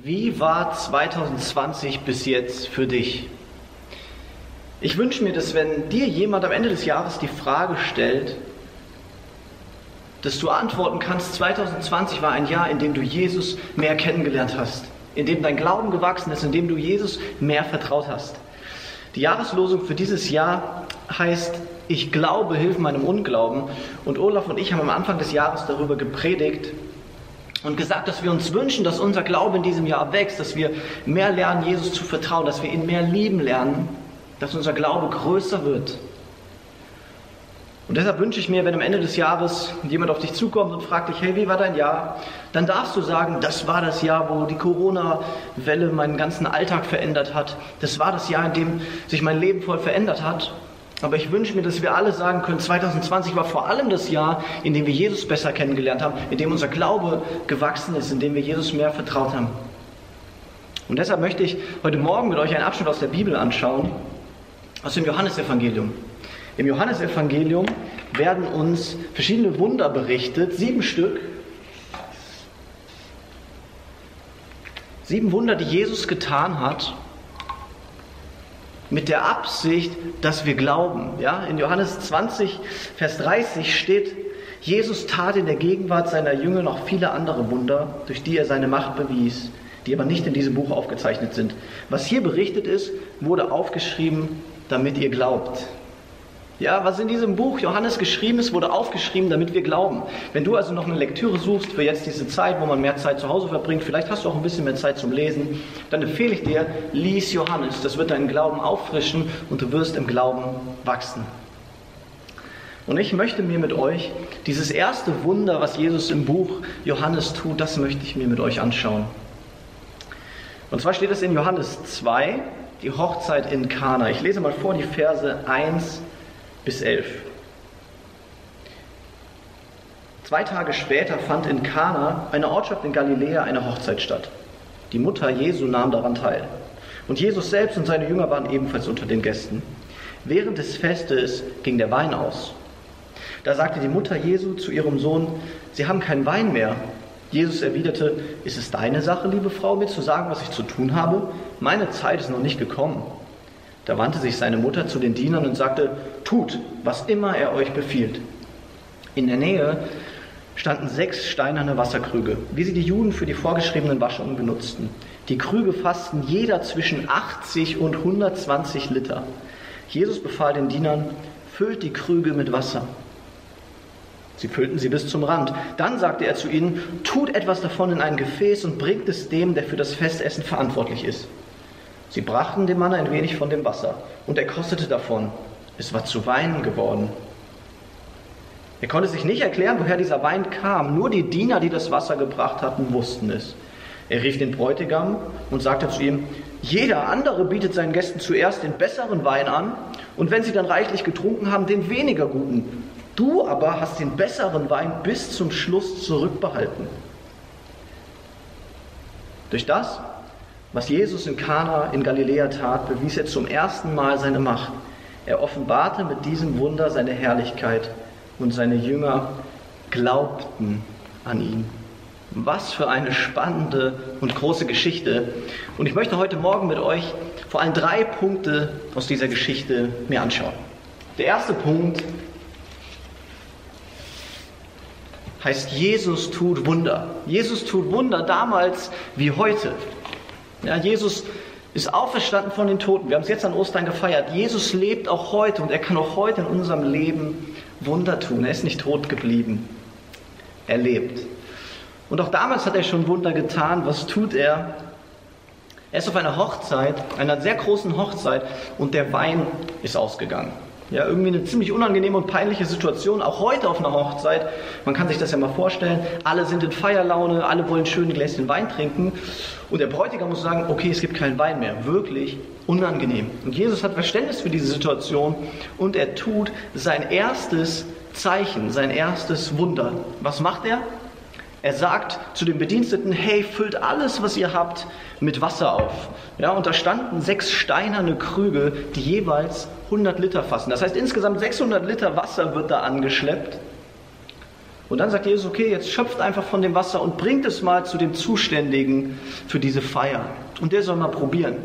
Wie war 2020 bis jetzt für dich? Ich wünsche mir, dass wenn dir jemand am Ende des Jahres die Frage stellt, dass du antworten kannst, 2020 war ein Jahr, in dem du Jesus mehr kennengelernt hast, in dem dein Glauben gewachsen ist, in dem du Jesus mehr vertraut hast. Die Jahreslosung für dieses Jahr heißt, ich glaube, hilf meinem Unglauben. Und Olaf und ich haben am Anfang des Jahres darüber gepredigt, und gesagt, dass wir uns wünschen, dass unser Glaube in diesem Jahr wächst, dass wir mehr lernen, Jesus zu vertrauen, dass wir ihn mehr lieben lernen, dass unser Glaube größer wird. Und deshalb wünsche ich mir, wenn am Ende des Jahres jemand auf dich zukommt und fragt dich, hey, wie war dein Jahr? Dann darfst du sagen, das war das Jahr, wo die Corona-Welle meinen ganzen Alltag verändert hat. Das war das Jahr, in dem sich mein Leben voll verändert hat. Aber ich wünsche mir, dass wir alle sagen können, 2020 war vor allem das Jahr, in dem wir Jesus besser kennengelernt haben, in dem unser Glaube gewachsen ist, in dem wir Jesus mehr vertraut haben. Und deshalb möchte ich heute Morgen mit euch einen Abschnitt aus der Bibel anschauen, aus dem Johannesevangelium. Im Johannesevangelium werden uns verschiedene Wunder berichtet, sieben Stück. Sieben Wunder, die Jesus getan hat mit der Absicht, dass wir glauben. Ja, in Johannes 20, Vers 30 steht, Jesus tat in der Gegenwart seiner Jünger noch viele andere Wunder, durch die er seine Macht bewies, die aber nicht in diesem Buch aufgezeichnet sind. Was hier berichtet ist, wurde aufgeschrieben, damit ihr glaubt. Ja, was in diesem Buch Johannes geschrieben ist, wurde aufgeschrieben, damit wir glauben. Wenn du also noch eine Lektüre suchst für jetzt diese Zeit, wo man mehr Zeit zu Hause verbringt, vielleicht hast du auch ein bisschen mehr Zeit zum Lesen, dann empfehle ich dir, lies Johannes. Das wird deinen Glauben auffrischen und du wirst im Glauben wachsen. Und ich möchte mir mit euch dieses erste Wunder, was Jesus im Buch Johannes tut, das möchte ich mir mit euch anschauen. Und zwar steht es in Johannes 2, die Hochzeit in Kana. Ich lese mal vor die Verse 1 bis 11. Zwei Tage später fand in Kana, einer Ortschaft in Galiläa, eine Hochzeit statt. Die Mutter Jesu nahm daran teil. Und Jesus selbst und seine Jünger waren ebenfalls unter den Gästen. Während des Festes ging der Wein aus. Da sagte die Mutter Jesu zu ihrem Sohn, Sie haben keinen Wein mehr. Jesus erwiderte, Ist es deine Sache, liebe Frau, mir zu sagen, was ich zu tun habe? Meine Zeit ist noch nicht gekommen. Da wandte sich seine Mutter zu den Dienern und sagte, tut, was immer er euch befiehlt. In der Nähe standen sechs steinerne Wasserkrüge, wie sie die Juden für die vorgeschriebenen Waschungen benutzten. Die Krüge fassten jeder zwischen 80 und 120 Liter. Jesus befahl den Dienern, füllt die Krüge mit Wasser. Sie füllten sie bis zum Rand. Dann sagte er zu ihnen, tut etwas davon in ein Gefäß und bringt es dem, der für das Festessen verantwortlich ist. Sie brachten dem Mann ein wenig von dem Wasser, und er kostete davon. Es war zu Wein geworden. Er konnte sich nicht erklären, woher dieser Wein kam. Nur die Diener, die das Wasser gebracht hatten, wussten es. Er rief den Bräutigam und sagte zu ihm, jeder andere bietet seinen Gästen zuerst den besseren Wein an und wenn sie dann reichlich getrunken haben, den weniger guten. Du aber hast den besseren Wein bis zum Schluss zurückbehalten. Durch das, was Jesus in Kana in Galiläa tat, bewies er zum ersten Mal seine Macht. Er offenbarte mit diesem Wunder seine Herrlichkeit und seine Jünger glaubten an ihn. Was für eine spannende und große Geschichte. Und ich möchte heute Morgen mit euch vor allem drei Punkte aus dieser Geschichte mir anschauen. Der erste Punkt heißt, Jesus tut Wunder. Jesus tut Wunder damals wie heute. Ja, Jesus ist auferstanden von den Toten. Wir haben es jetzt an Ostern gefeiert. Jesus lebt auch heute und er kann auch heute in unserem Leben Wunder tun. Er ist nicht tot geblieben. Er lebt. Und auch damals hat er schon Wunder getan. Was tut er? Er ist auf einer Hochzeit, einer sehr großen Hochzeit, und der Wein ist ausgegangen. Ja, irgendwie eine ziemlich unangenehme und peinliche Situation, auch heute auf einer Hochzeit. Man kann sich das ja mal vorstellen. Alle sind in Feierlaune, alle wollen schön ein Gläschen Wein trinken. Und der Bräutigam muss sagen, okay, es gibt keinen Wein mehr. Wirklich unangenehm. Und Jesus hat Verständnis für diese Situation und er tut sein erstes Zeichen, sein erstes Wunder. Was macht er? Er sagt zu den Bediensteten, hey, füllt alles, was ihr habt, mit Wasser auf. Ja, und da standen sechs steinerne Krüge, die jeweils 100 Liter fassen. Das heißt, insgesamt 600 Liter Wasser wird da angeschleppt. Und dann sagt Jesus, okay, jetzt schöpft einfach von dem Wasser und bringt es mal zu dem Zuständigen für diese Feier. Und der soll mal probieren.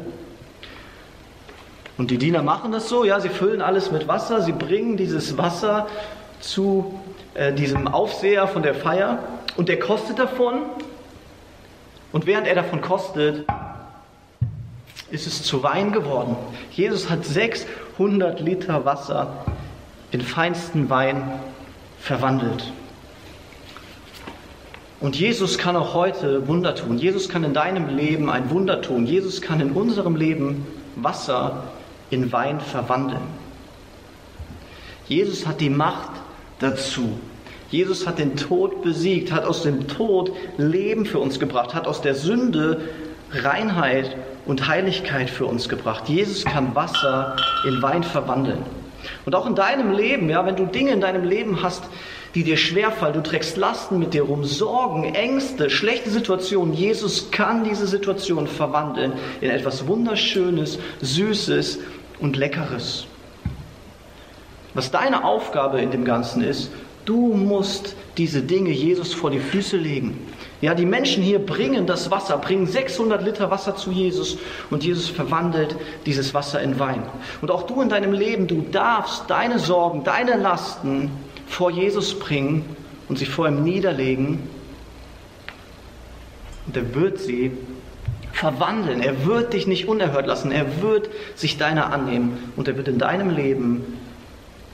Und die Diener machen das so, ja, sie füllen alles mit Wasser, sie bringen dieses Wasser zu äh, diesem Aufseher von der Feier und der kostet davon. Und während er davon kostet, ist es zu Wein geworden. Jesus hat 600 Liter Wasser in feinsten Wein verwandelt. Und Jesus kann auch heute Wunder tun. Jesus kann in deinem Leben ein Wunder tun. Jesus kann in unserem Leben Wasser in Wein verwandeln. Jesus hat die Macht dazu. Jesus hat den Tod besiegt, hat aus dem Tod Leben für uns gebracht, hat aus der Sünde Reinheit und Heiligkeit für uns gebracht. Jesus kann Wasser in Wein verwandeln. Und auch in deinem Leben, ja, wenn du Dinge in deinem Leben hast, die dir schwerfallen, du trägst Lasten mit dir rum, Sorgen, Ängste, schlechte Situationen, Jesus kann diese Situation verwandeln in etwas Wunderschönes, Süßes und Leckeres. Was deine Aufgabe in dem Ganzen ist, du musst diese Dinge Jesus vor die Füße legen. Ja, die Menschen hier bringen das Wasser, bringen 600 Liter Wasser zu Jesus und Jesus verwandelt dieses Wasser in Wein. Und auch du in deinem Leben, du darfst deine Sorgen, deine Lasten vor Jesus bringen und sie vor ihm niederlegen. Und er wird sie verwandeln. Er wird dich nicht unerhört lassen. Er wird sich deiner annehmen und er wird in deinem Leben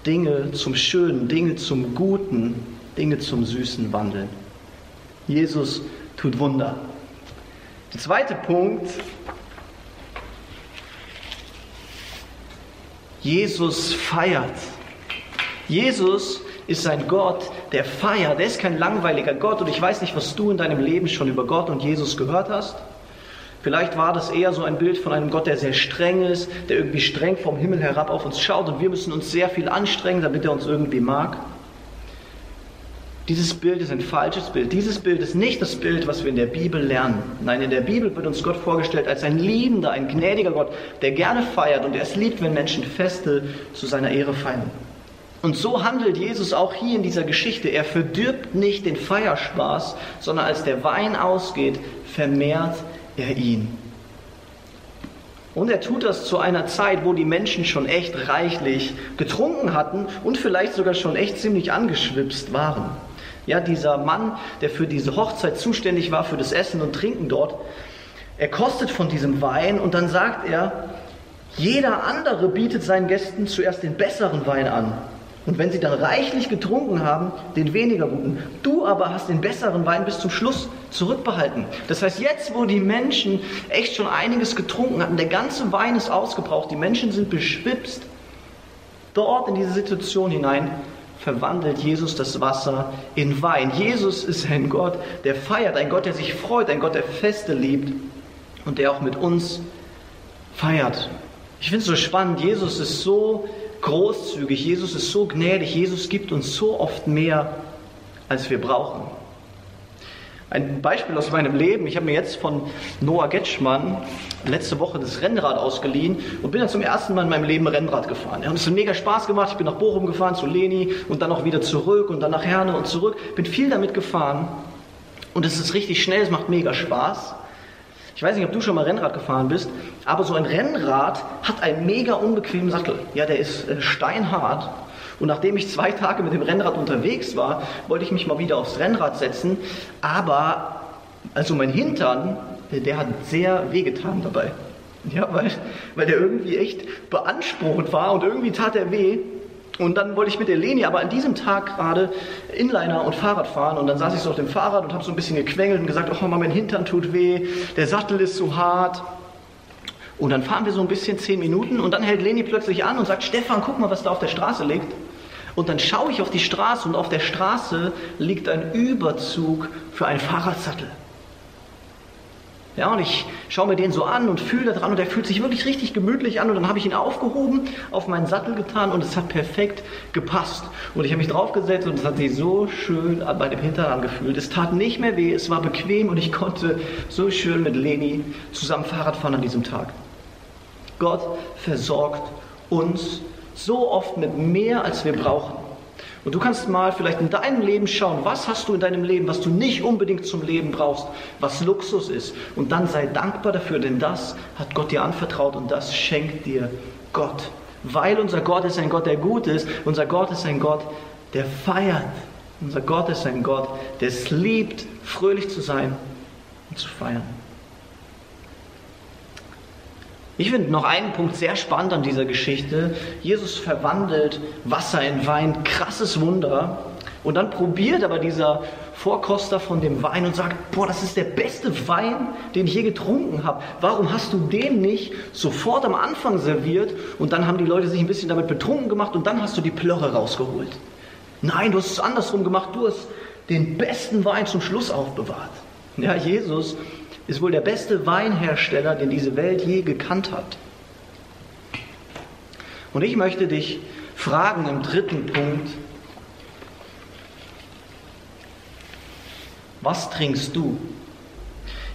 Dinge zum Schönen, Dinge zum Guten, Dinge zum Süßen wandeln. Jesus tut Wunder. Der zweite Punkt, Jesus feiert. Jesus ist ein Gott, der feiert. Er ist kein langweiliger Gott. Und ich weiß nicht, was du in deinem Leben schon über Gott und Jesus gehört hast. Vielleicht war das eher so ein Bild von einem Gott, der sehr streng ist, der irgendwie streng vom Himmel herab auf uns schaut und wir müssen uns sehr viel anstrengen, damit er uns irgendwie mag. Dieses Bild ist ein falsches Bild. Dieses Bild ist nicht das Bild, was wir in der Bibel lernen. Nein, in der Bibel wird uns Gott vorgestellt als ein liebender, ein gnädiger Gott, der gerne feiert und es liebt, wenn Menschen Feste zu seiner Ehre feiern. Und so handelt Jesus auch hier in dieser Geschichte. Er verdirbt nicht den Feierspaß, sondern als der Wein ausgeht, vermehrt er ihn. Und er tut das zu einer Zeit, wo die Menschen schon echt reichlich getrunken hatten und vielleicht sogar schon echt ziemlich angeschwipst waren. Ja, dieser Mann, der für diese Hochzeit zuständig war, für das Essen und Trinken dort, er kostet von diesem Wein und dann sagt er, jeder andere bietet seinen Gästen zuerst den besseren Wein an. Und wenn sie dann reichlich getrunken haben, den weniger guten. Du aber hast den besseren Wein bis zum Schluss zurückbehalten. Das heißt, jetzt, wo die Menschen echt schon einiges getrunken hatten, der ganze Wein ist ausgebraucht, die Menschen sind beschwipst, dort in diese Situation hinein verwandelt Jesus das Wasser in Wein. Jesus ist ein Gott, der feiert, ein Gott, der sich freut, ein Gott, der Feste liebt und der auch mit uns feiert. Ich finde es so spannend, Jesus ist so großzügig, Jesus ist so gnädig, Jesus gibt uns so oft mehr, als wir brauchen. Ein Beispiel aus meinem Leben. Ich habe mir jetzt von Noah Getschmann letzte Woche das Rennrad ausgeliehen und bin dann zum ersten Mal in meinem Leben Rennrad gefahren. Und es hat mega Spaß gemacht. Ich bin nach Bochum gefahren, zu Leni und dann auch wieder zurück und dann nach Herne und zurück. Bin viel damit gefahren und es ist richtig schnell, es macht mega Spaß. Ich weiß nicht, ob du schon mal Rennrad gefahren bist, aber so ein Rennrad hat einen mega unbequemen Sattel. Ja, der ist äh, steinhart und nachdem ich zwei Tage mit dem Rennrad unterwegs war, wollte ich mich mal wieder aufs Rennrad setzen. Aber, also mein Hintern, der hat sehr wehgetan dabei. Ja, weil, weil der irgendwie echt beansprucht war und irgendwie tat er weh. Und dann wollte ich mit der Leni aber an diesem Tag gerade Inliner und Fahrrad fahren und dann saß ich so auf dem Fahrrad und habe so ein bisschen gequengelt und gesagt, oh mein Hintern tut weh, der Sattel ist so hart. Und dann fahren wir so ein bisschen zehn Minuten und dann hält Leni plötzlich an und sagt, Stefan, guck mal, was da auf der Straße liegt. Und dann schaue ich auf die Straße und auf der Straße liegt ein Überzug für einen Fahrradsattel. Ja, und ich schaue mir den so an und fühle dran und der fühlt sich wirklich richtig gemütlich an und dann habe ich ihn aufgehoben, auf meinen Sattel getan und es hat perfekt gepasst. Und ich habe mich draufgesetzt und es hat sich so schön bei dem Hintern angefühlt. Es tat nicht mehr weh, es war bequem und ich konnte so schön mit Leni zusammen Fahrrad fahren an diesem Tag. Gott versorgt uns so oft mit mehr, als wir brauchen. Und du kannst mal vielleicht in deinem Leben schauen, was hast du in deinem Leben, was du nicht unbedingt zum Leben brauchst, was Luxus ist. Und dann sei dankbar dafür, denn das hat Gott dir anvertraut und das schenkt dir Gott. Weil unser Gott ist ein Gott, der gut ist. Unser Gott ist ein Gott, der feiert. Unser Gott ist ein Gott, der es liebt, fröhlich zu sein und zu feiern. Ich finde noch einen Punkt sehr spannend an dieser Geschichte. Jesus verwandelt Wasser in Wein, krasses Wunder. Und dann probiert aber dieser Vorkoster von dem Wein und sagt, boah, das ist der beste Wein, den ich je getrunken habe. Warum hast du den nicht sofort am Anfang serviert und dann haben die Leute sich ein bisschen damit betrunken gemacht und dann hast du die Plörre rausgeholt? Nein, du hast es andersrum gemacht. Du hast den besten Wein zum Schluss aufbewahrt. Ja, Jesus ist wohl der beste Weinhersteller, den diese Welt je gekannt hat. Und ich möchte dich fragen im dritten Punkt, was trinkst du?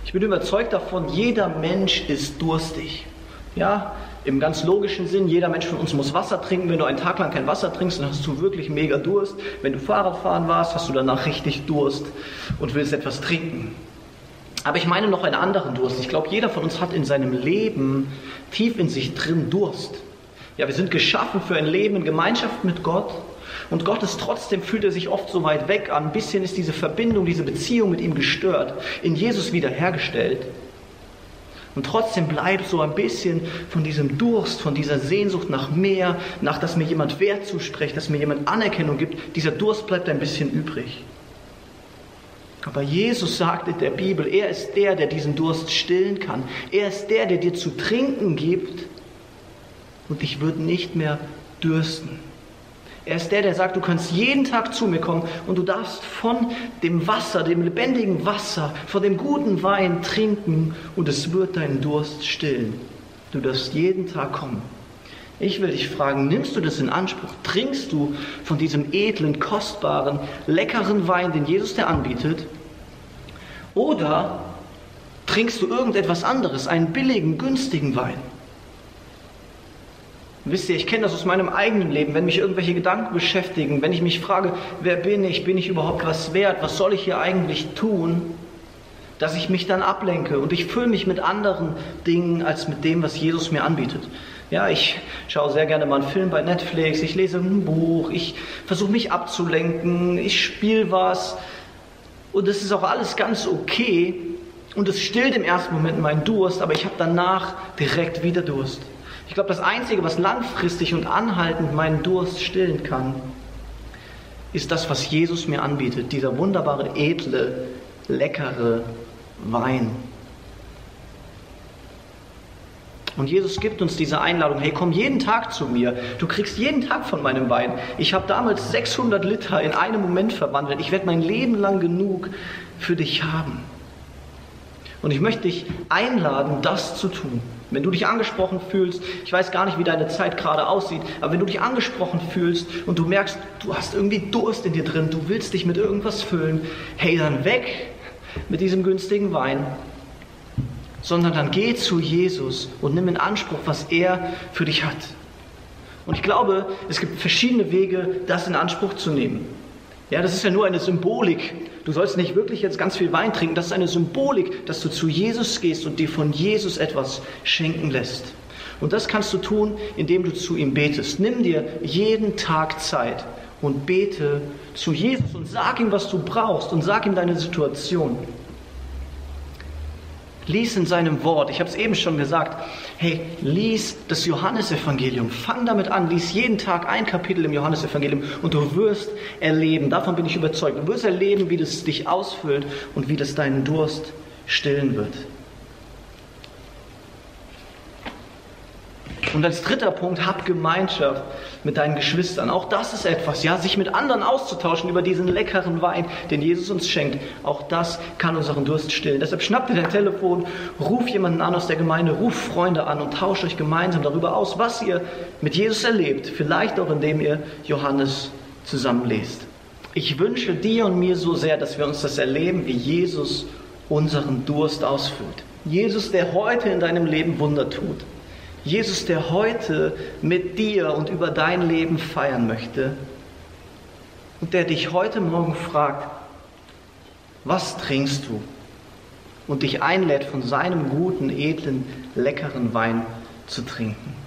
Ich bin überzeugt davon, jeder Mensch ist durstig. Ja, im ganz logischen Sinn, jeder Mensch von uns muss Wasser trinken. Wenn du einen Tag lang kein Wasser trinkst, dann hast du wirklich mega Durst. Wenn du Fahrradfahren warst, hast du danach richtig Durst und willst etwas trinken. Aber ich meine noch einen anderen Durst. Ich glaube, jeder von uns hat in seinem Leben tief in sich drin Durst. Ja, wir sind geschaffen für ein Leben in Gemeinschaft mit Gott. Und Gott ist trotzdem, fühlt er sich oft so weit weg an. Ein bisschen ist diese Verbindung, diese Beziehung mit ihm gestört, in Jesus wiederhergestellt. Und trotzdem bleibt so ein bisschen von diesem Durst, von dieser Sehnsucht nach mehr, nach dass mir jemand Wert zuspricht, dass mir jemand Anerkennung gibt, dieser Durst bleibt ein bisschen übrig. Aber Jesus sagt in der Bibel, er ist der, der diesen Durst stillen kann. Er ist der, der dir zu trinken gibt und dich wird nicht mehr dürsten. Er ist der, der sagt, du kannst jeden Tag zu mir kommen und du darfst von dem Wasser, dem lebendigen Wasser, von dem guten Wein trinken und es wird deinen Durst stillen. Du darfst jeden Tag kommen. Ich will dich fragen, nimmst du das in Anspruch? Trinkst du von diesem edlen, kostbaren, leckeren Wein, den Jesus dir anbietet? Oder trinkst du irgendetwas anderes, einen billigen, günstigen Wein? Wisst ihr, ich kenne das aus meinem eigenen Leben, wenn mich irgendwelche Gedanken beschäftigen, wenn ich mich frage, wer bin ich, bin ich überhaupt was wert, was soll ich hier eigentlich tun, dass ich mich dann ablenke und ich fülle mich mit anderen Dingen als mit dem, was Jesus mir anbietet. Ja, ich schaue sehr gerne mal einen Film bei Netflix, ich lese ein Buch, ich versuche mich abzulenken, ich spiele was. Und das ist auch alles ganz okay. Und es stillt im ersten Moment meinen Durst, aber ich habe danach direkt wieder Durst. Ich glaube, das Einzige, was langfristig und anhaltend meinen Durst stillen kann, ist das, was Jesus mir anbietet. Dieser wunderbare, edle, leckere Wein. Und Jesus gibt uns diese Einladung, hey, komm jeden Tag zu mir. Du kriegst jeden Tag von meinem Wein. Ich habe damals 600 Liter in einem Moment verwandelt. Ich werde mein Leben lang genug für dich haben. Und ich möchte dich einladen, das zu tun. Wenn du dich angesprochen fühlst, ich weiß gar nicht, wie deine Zeit gerade aussieht, aber wenn du dich angesprochen fühlst und du merkst, du hast irgendwie Durst in dir drin, du willst dich mit irgendwas füllen, hey, dann weg mit diesem günstigen Wein sondern dann geh zu Jesus und nimm in Anspruch, was er für dich hat. Und ich glaube, es gibt verschiedene Wege, das in Anspruch zu nehmen. Ja, das ist ja nur eine Symbolik. Du sollst nicht wirklich jetzt ganz viel Wein trinken. Das ist eine Symbolik, dass du zu Jesus gehst und dir von Jesus etwas schenken lässt. Und das kannst du tun, indem du zu ihm betest. Nimm dir jeden Tag Zeit und bete zu Jesus und sag ihm, was du brauchst und sag ihm deine Situation. Lies in seinem Wort, ich habe es eben schon gesagt, hey, lies das Johannesevangelium, fang damit an, lies jeden Tag ein Kapitel im Johannesevangelium und du wirst erleben, davon bin ich überzeugt, du wirst erleben, wie das dich ausfüllt und wie das deinen Durst stillen wird. Und als dritter Punkt, hab Gemeinschaft mit deinen Geschwistern. Auch das ist etwas, ja, sich mit anderen auszutauschen über diesen leckeren Wein, den Jesus uns schenkt. Auch das kann unseren Durst stillen. Deshalb schnappt ihr dein Telefon, ruf jemanden an aus der Gemeinde, ruf Freunde an und tauscht euch gemeinsam darüber aus, was ihr mit Jesus erlebt. Vielleicht auch indem ihr Johannes zusammenlest. Ich wünsche dir und mir so sehr, dass wir uns das erleben, wie Jesus unseren Durst ausfüllt. Jesus, der heute in deinem Leben Wunder tut. Jesus, der heute mit dir und über dein Leben feiern möchte. und der dich heute Morgen fragt, was trinkst du? Und dich einlädt, von seinem guten, edlen, leckeren Wein zu trinken.